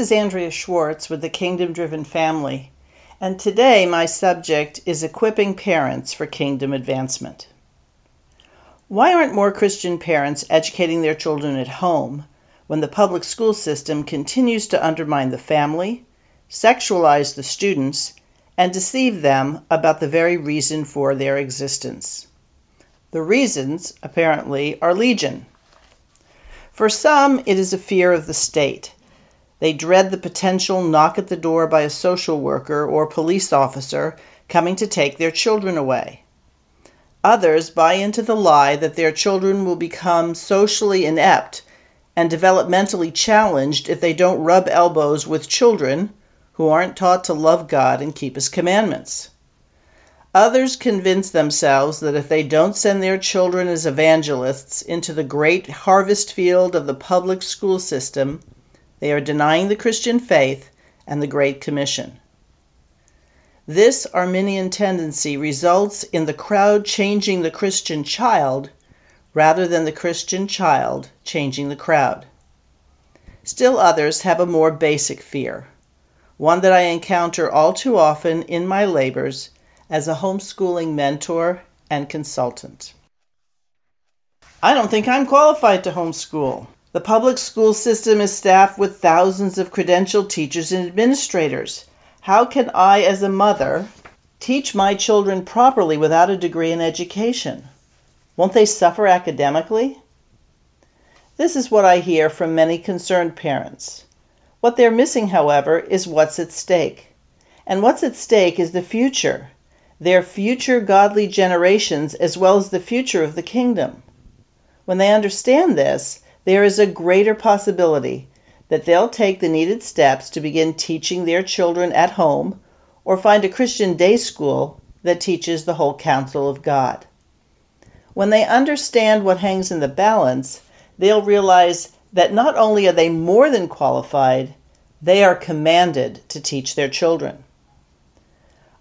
Is Andrea Schwartz with the Kingdom Driven Family, and today my subject is equipping parents for kingdom advancement. Why aren't more Christian parents educating their children at home when the public school system continues to undermine the family, sexualize the students, and deceive them about the very reason for their existence? The reasons, apparently, are legion. For some, it is a fear of the state they dread the potential knock at the door by a social worker or police officer coming to take their children away. Others buy into the lie that their children will become socially inept and developmentally challenged if they don't rub elbows with children who aren't taught to love God and keep His commandments. Others convince themselves that if they don't send their children as evangelists into the great harvest field of the public school system, they are denying the Christian faith and the Great Commission. This Arminian tendency results in the crowd changing the Christian child rather than the Christian child changing the crowd. Still others have a more basic fear, one that I encounter all too often in my labors as a homeschooling mentor and consultant. I don't think I'm qualified to homeschool. The public school system is staffed with thousands of credentialed teachers and administrators. How can I, as a mother, teach my children properly without a degree in education? Won't they suffer academically? This is what I hear from many concerned parents. What they're missing, however, is what's at stake. And what's at stake is the future, their future godly generations, as well as the future of the kingdom. When they understand this, there is a greater possibility that they'll take the needed steps to begin teaching their children at home or find a Christian day school that teaches the whole counsel of God. When they understand what hangs in the balance, they'll realize that not only are they more than qualified, they are commanded to teach their children.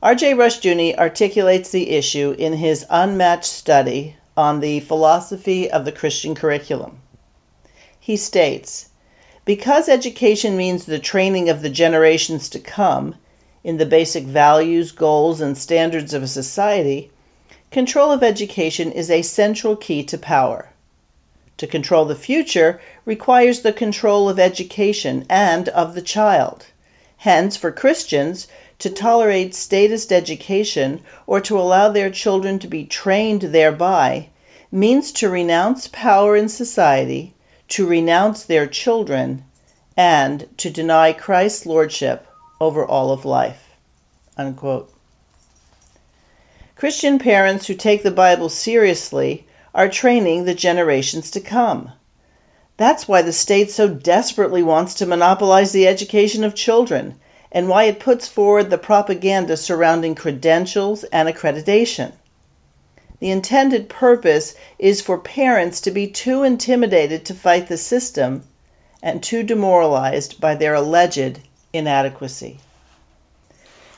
R.J. Rushdoony articulates the issue in his unmatched study on the philosophy of the Christian curriculum. He states Because education means the training of the generations to come in the basic values, goals, and standards of a society, control of education is a central key to power. To control the future requires the control of education and of the child. Hence, for Christians, to tolerate statist education or to allow their children to be trained thereby means to renounce power in society to renounce their children, and to deny Christ's lordship over all of life. Unquote. Christian parents who take the Bible seriously are training the generations to come. That's why the state so desperately wants to monopolize the education of children and why it puts forward the propaganda surrounding credentials and accreditation. The intended purpose is for parents to be too intimidated to fight the system and too demoralized by their alleged inadequacy.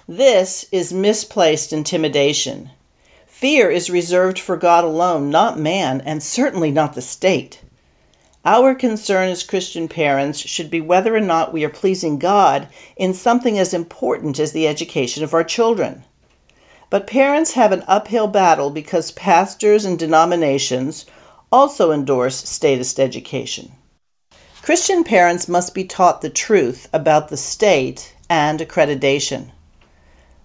This is misplaced intimidation. Fear is reserved for God alone, not man, and certainly not the state. Our concern as Christian parents should be whether or not we are pleasing God in something as important as the education of our children. But parents have an uphill battle because pastors and denominations also endorse statist education. Christian parents must be taught the truth about the state and accreditation.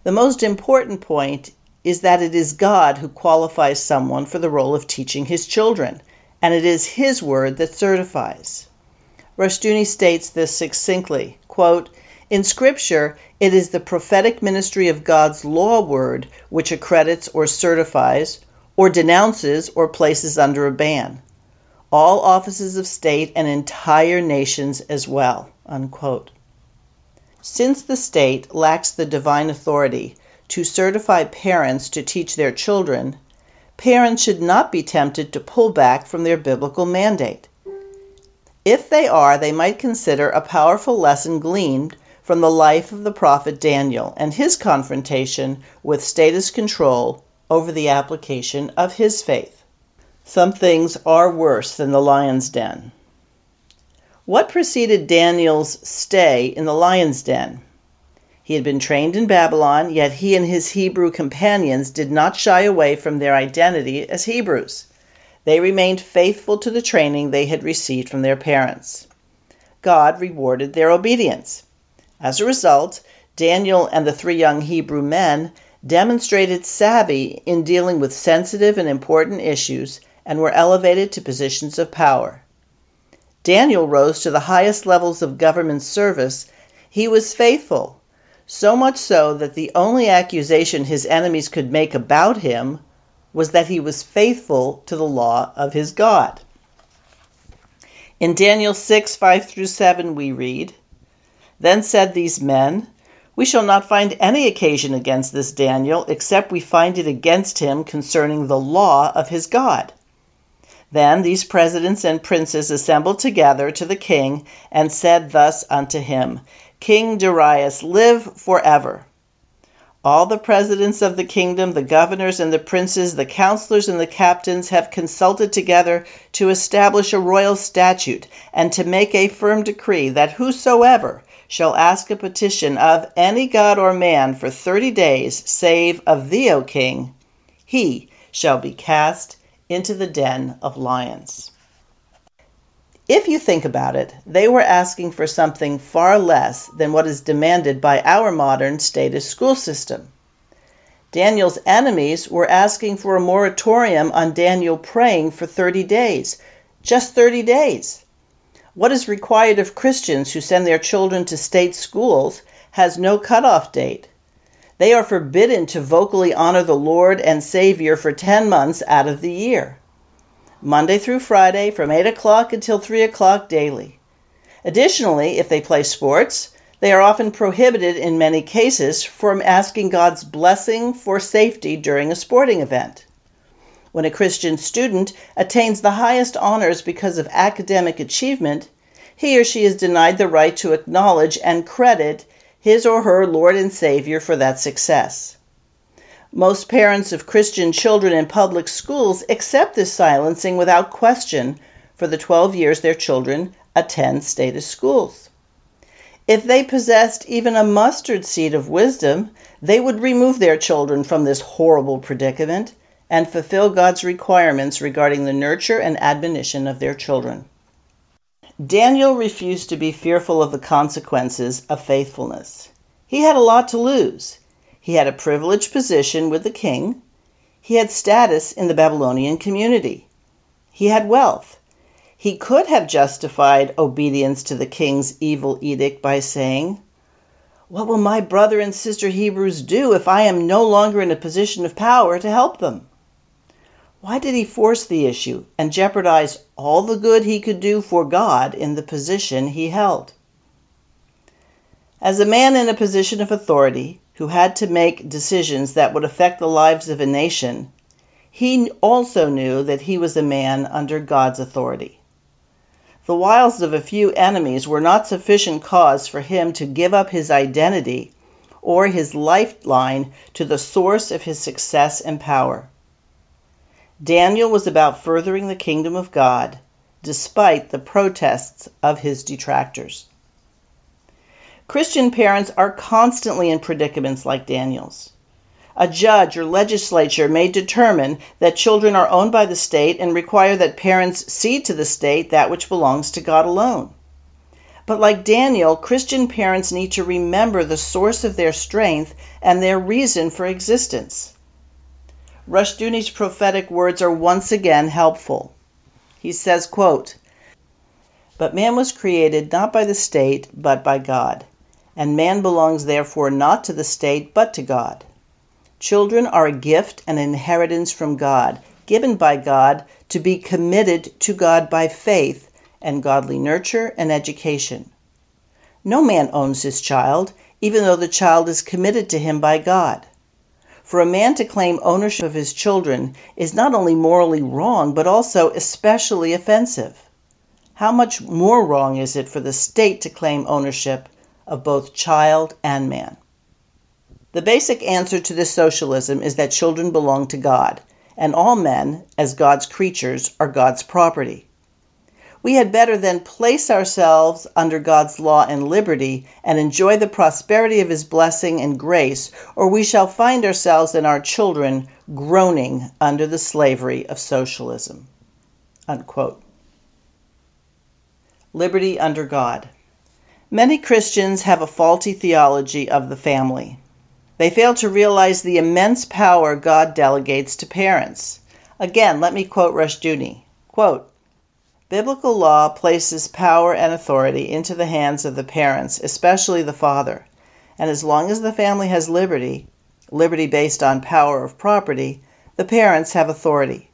The most important point is that it is God who qualifies someone for the role of teaching his children, and it is his word that certifies. Rushdoony states this succinctly quote, in Scripture, it is the prophetic ministry of God's law word which accredits or certifies, or denounces or places under a ban all offices of state and entire nations as well. Unquote. Since the state lacks the divine authority to certify parents to teach their children, parents should not be tempted to pull back from their biblical mandate. If they are, they might consider a powerful lesson gleaned from the life of the prophet Daniel and his confrontation with statist control over the application of his faith. Some things are worse than the lion's den. What preceded Daniel's stay in the lion's den? He had been trained in Babylon, yet he and his Hebrew companions did not shy away from their identity as Hebrews. They remained faithful to the training they had received from their parents. God rewarded their obedience. As a result, Daniel and the three young Hebrew men demonstrated savvy in dealing with sensitive and important issues and were elevated to positions of power. Daniel rose to the highest levels of government service. He was faithful, so much so that the only accusation his enemies could make about him was that he was faithful to the law of his God. In Daniel 6 5 through 7, we read, Then said these men, We shall not find any occasion against this Daniel, except we find it against him concerning the law of his God. Then these presidents and princes assembled together to the king, and said thus unto him, King Darius, live forever. All the presidents of the kingdom, the governors and the princes, the counselors and the captains have consulted together to establish a royal statute and to make a firm decree that whosoever shall ask a petition of any god or man for thirty days, save of thee, O king, he shall be cast into the den of lions. If you think about it, they were asking for something far less than what is demanded by our modern statist school system. Daniel's enemies were asking for a moratorium on Daniel praying for 30 days. Just 30 days. What is required of Christians who send their children to state schools has no cutoff date. They are forbidden to vocally honor the Lord and Savior for 10 months out of the year. Monday through Friday from 8 o'clock until 3 o'clock daily. Additionally, if they play sports, they are often prohibited in many cases from asking God's blessing for safety during a sporting event. When a Christian student attains the highest honors because of academic achievement, he or she is denied the right to acknowledge and credit his or her Lord and Savior for that success. Most parents of Christian children in public schools accept this silencing without question for the 12 years their children attend statist schools. If they possessed even a mustard seed of wisdom, they would remove their children from this horrible predicament and fulfill God's requirements regarding the nurture and admonition of their children. Daniel refused to be fearful of the consequences of faithfulness. He had a lot to lose. He had a privileged position with the king. He had status in the Babylonian community. He had wealth. He could have justified obedience to the king's evil edict by saying, What will my brother and sister Hebrews do if I am no longer in a position of power to help them? Why did he force the issue and jeopardize all the good he could do for God in the position he held? As a man in a position of authority, who had to make decisions that would affect the lives of a nation, he also knew that he was a man under God's authority. The wiles of a few enemies were not sufficient cause for him to give up his identity or his lifeline to the source of his success and power. Daniel was about furthering the kingdom of God, despite the protests of his detractors. Christian parents are constantly in predicaments like Daniel's. A judge or legislature may determine that children are owned by the state and require that parents cede to the state that which belongs to God alone. But like Daniel, Christian parents need to remember the source of their strength and their reason for existence. Rushdoony's prophetic words are once again helpful. He says, quote, But man was created not by the state, but by God and man belongs therefore not to the state but to God. Children are a gift and inheritance from God, given by God to be committed to God by faith and godly nurture and education. No man owns his child, even though the child is committed to him by God. For a man to claim ownership of his children is not only morally wrong, but also especially offensive. How much more wrong is it for the state to claim ownership of both child and man? The basic answer to this socialism is that children belong to God, and all men, as God's creatures, are God's property we had better then place ourselves under God's law and liberty and enjoy the prosperity of his blessing and grace, or we shall find ourselves and our children groaning under the slavery of socialism. Unquote. Liberty under God. Many Christians have a faulty theology of the family. They fail to realize the immense power God delegates to parents. Again, let me quote Rushdoony. Quote, Biblical law places power and authority into the hands of the parents, especially the father, and as long as the family has liberty, liberty based on power of property, the parents have authority.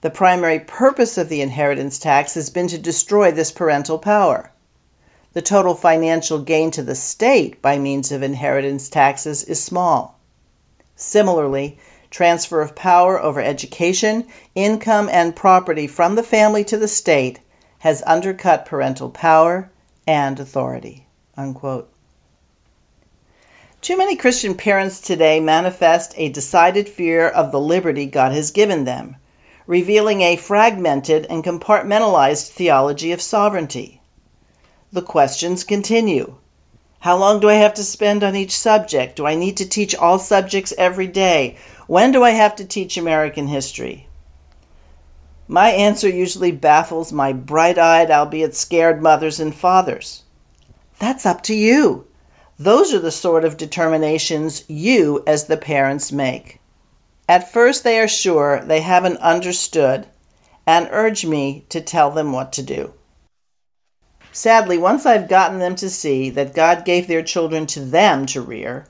The primary purpose of the inheritance tax has been to destroy this parental power. The total financial gain to the state by means of inheritance taxes is small. Similarly, transfer of power over education, income, and property from the family to the state has undercut parental power and authority. Unquote. Too many Christian parents today manifest a decided fear of the liberty God has given them, revealing a fragmented and compartmentalized theology of sovereignty. The questions continue. How long do I have to spend on each subject? Do I need to teach all subjects every day? When do I have to teach American history? My answer usually baffles my bright eyed, albeit scared mothers and fathers. That's up to you. Those are the sort of determinations you, as the parents, make. At first, they are sure they haven't understood and urge me to tell them what to do. Sadly, once I've gotten them to see that God gave their children to them to rear,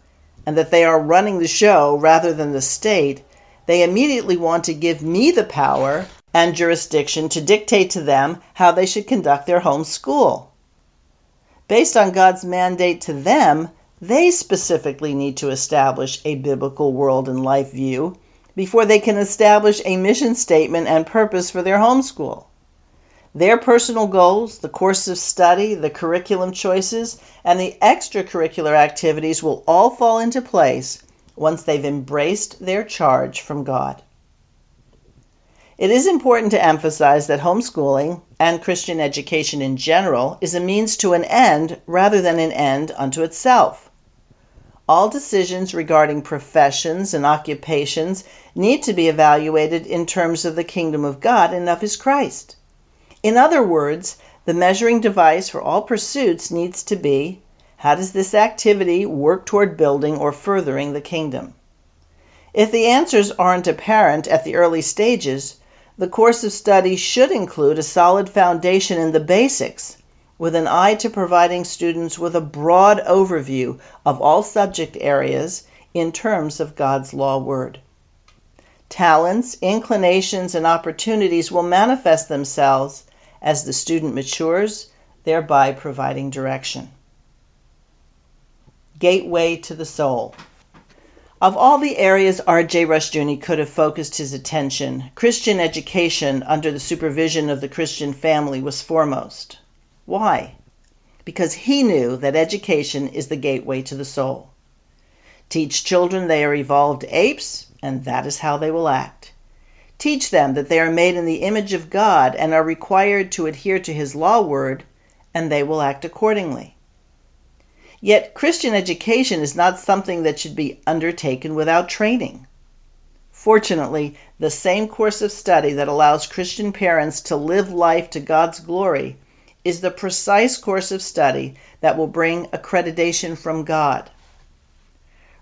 and that they are running the show rather than the state, they immediately want to give me the power and jurisdiction to dictate to them how they should conduct their home school. Based on God's mandate to them, they specifically need to establish a biblical world and life view before they can establish a mission statement and purpose for their homeschool. Their personal goals, the course of study, the curriculum choices, and the extracurricular activities will all fall into place once they've embraced their charge from God. It is important to emphasize that homeschooling and Christian education in general is a means to an end rather than an end unto itself. All decisions regarding professions and occupations need to be evaluated in terms of the kingdom of God and of His Christ. In other words, the measuring device for all pursuits needs to be how does this activity work toward building or furthering the kingdom? If the answers aren't apparent at the early stages, the course of study should include a solid foundation in the basics with an eye to providing students with a broad overview of all subject areas in terms of God's law word. Talents, inclinations, and opportunities will manifest themselves as the student matures, thereby providing direction. Gateway to the Soul. Of all the areas R.J. Rushdoony could have focused his attention, Christian education under the supervision of the Christian family was foremost. Why? Because he knew that education is the gateway to the soul. Teach children they are evolved apes, and that is how they will act. Teach them that they are made in the image of God and are required to adhere to His law word, and they will act accordingly. Yet, Christian education is not something that should be undertaken without training. Fortunately, the same course of study that allows Christian parents to live life to God's glory is the precise course of study that will bring accreditation from God.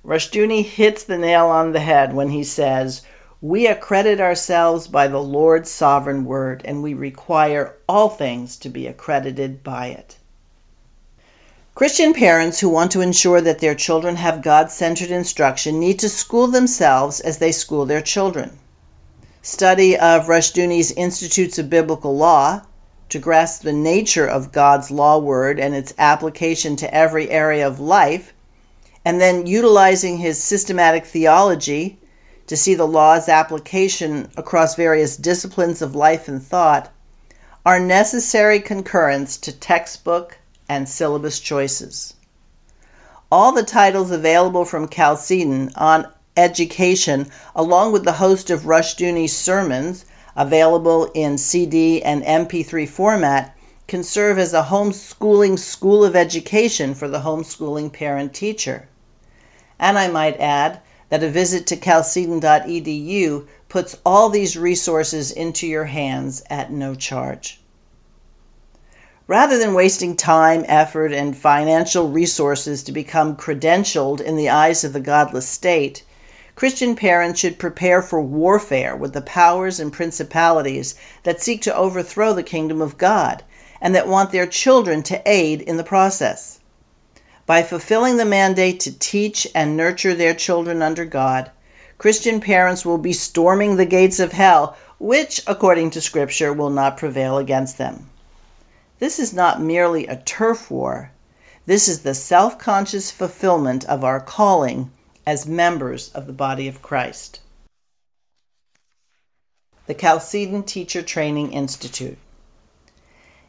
Rushdoony hits the nail on the head when he says, we accredit ourselves by the Lord's sovereign word, and we require all things to be accredited by it. Christian parents who want to ensure that their children have God centered instruction need to school themselves as they school their children. Study of Rushdoony's Institutes of Biblical Law, to grasp the nature of God's law word and its application to every area of life, and then utilizing his systematic theology to see the law's application across various disciplines of life and thought, are necessary concurrents to textbook and syllabus choices. All the titles available from Chalcedon on education, along with the host of Rushdoony's sermons, available in CD and MP3 format, can serve as a homeschooling school of education for the homeschooling parent teacher. And I might add that a visit to chalcedon.edu puts all these resources into your hands at no charge. Rather than wasting time, effort, and financial resources to become credentialed in the eyes of the godless state, Christian parents should prepare for warfare with the powers and principalities that seek to overthrow the kingdom of God and that want their children to aid in the process. By fulfilling the mandate to teach and nurture their children under God, Christian parents will be storming the gates of hell, which, according to Scripture, will not prevail against them. This is not merely a turf war, this is the self conscious fulfillment of our calling as members of the body of Christ. The Chalcedon Teacher Training Institute.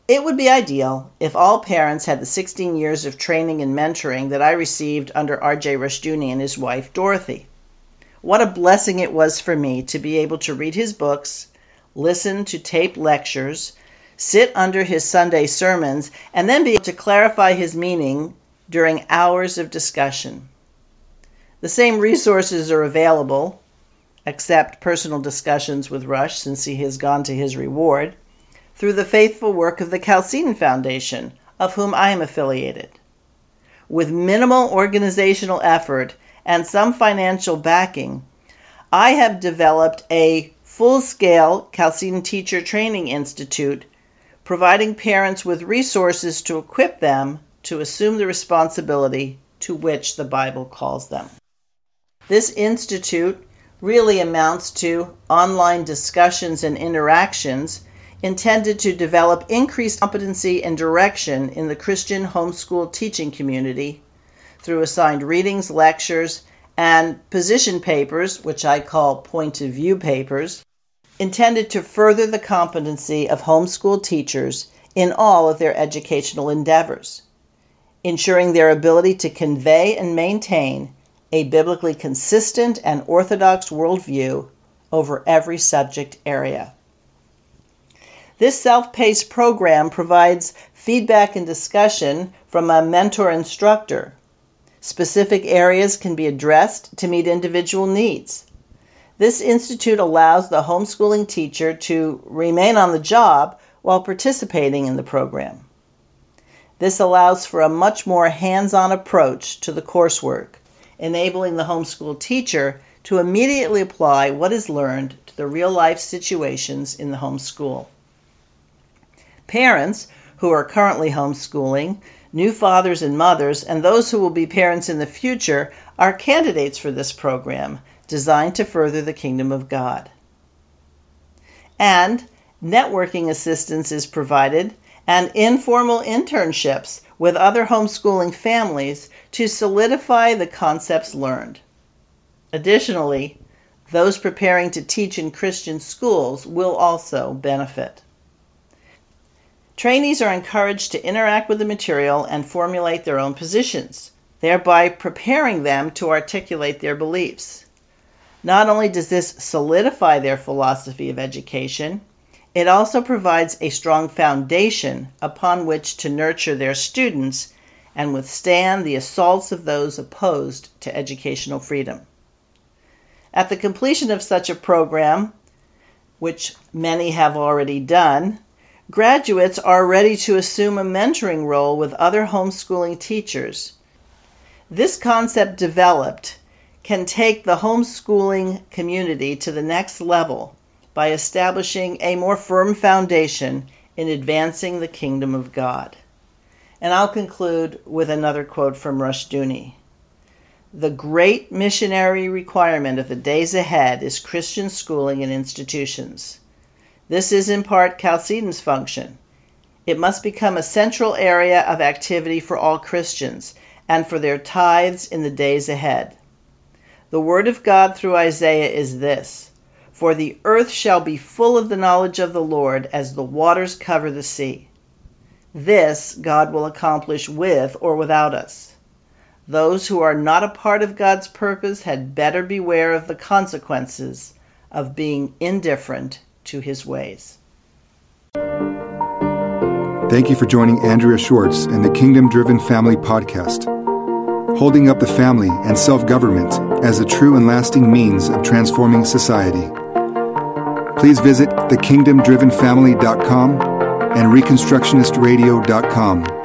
It would be ideal if all parents had the 16 years of training and mentoring that I received under R.J. Rushdoony and his wife, Dorothy. What a blessing it was for me to be able to read his books, listen to tape lectures, sit under his Sunday sermons, and then be able to clarify his meaning during hours of discussion. The same resources are available, except personal discussions with Rush since he has gone to his reward, through the faithful work of the Chalcedon Foundation, of whom I am affiliated. With minimal organizational effort and some financial backing, I have developed a full scale Chalcedon Teacher Training Institute, providing parents with resources to equip them to assume the responsibility to which the Bible calls them. This institute really amounts to online discussions and interactions intended to develop increased competency and direction in the Christian homeschool teaching community through assigned readings, lectures, and position papers, which I call point of view papers, intended to further the competency of homeschool teachers in all of their educational endeavors, ensuring their ability to convey and maintain a biblically consistent and orthodox worldview over every subject area. This self paced program provides feedback and discussion from a mentor instructor. Specific areas can be addressed to meet individual needs. This institute allows the homeschooling teacher to remain on the job while participating in the program. This allows for a much more hands on approach to the coursework enabling the homeschool teacher to immediately apply what is learned to the real life situations in the homeschool. Parents who are currently homeschooling, new fathers and mothers, and those who will be parents in the future are candidates for this program designed to further the kingdom of God. And networking assistance is provided and informal internships with other homeschooling families to solidify the concepts learned. Additionally, those preparing to teach in Christian schools will also benefit. Trainees are encouraged to interact with the material and formulate their own positions, thereby preparing them to articulate their beliefs. Not only does this solidify their philosophy of education, it also provides a strong foundation upon which to nurture their students and withstand the assaults of those opposed to educational freedom. At the completion of such a program, which many have already done, graduates are ready to assume a mentoring role with other homeschooling teachers. This concept developed can take the homeschooling community to the next level by establishing a more firm foundation in advancing the kingdom of God. And I'll conclude with another quote from Rushdoony. The great missionary requirement of the days ahead is Christian schooling and institutions. This is in part Chalcedon's function, It must become a central area of activity for all Christians and for their tithes in the days ahead. The word of God through Isaiah is this For the earth shall be full of the knowledge of the Lord as the waters cover the sea. This God will accomplish with or without us. Those who are not a part of God's purpose had better beware of the consequences of being indifferent to his ways. Thank you for joining Andrea Schwartz and the Kingdom Driven Family Podcast, holding up the family and self government as a true and lasting means of transforming society. Please visit thekingdomdrivenfamily.com and reconstructionistradio.com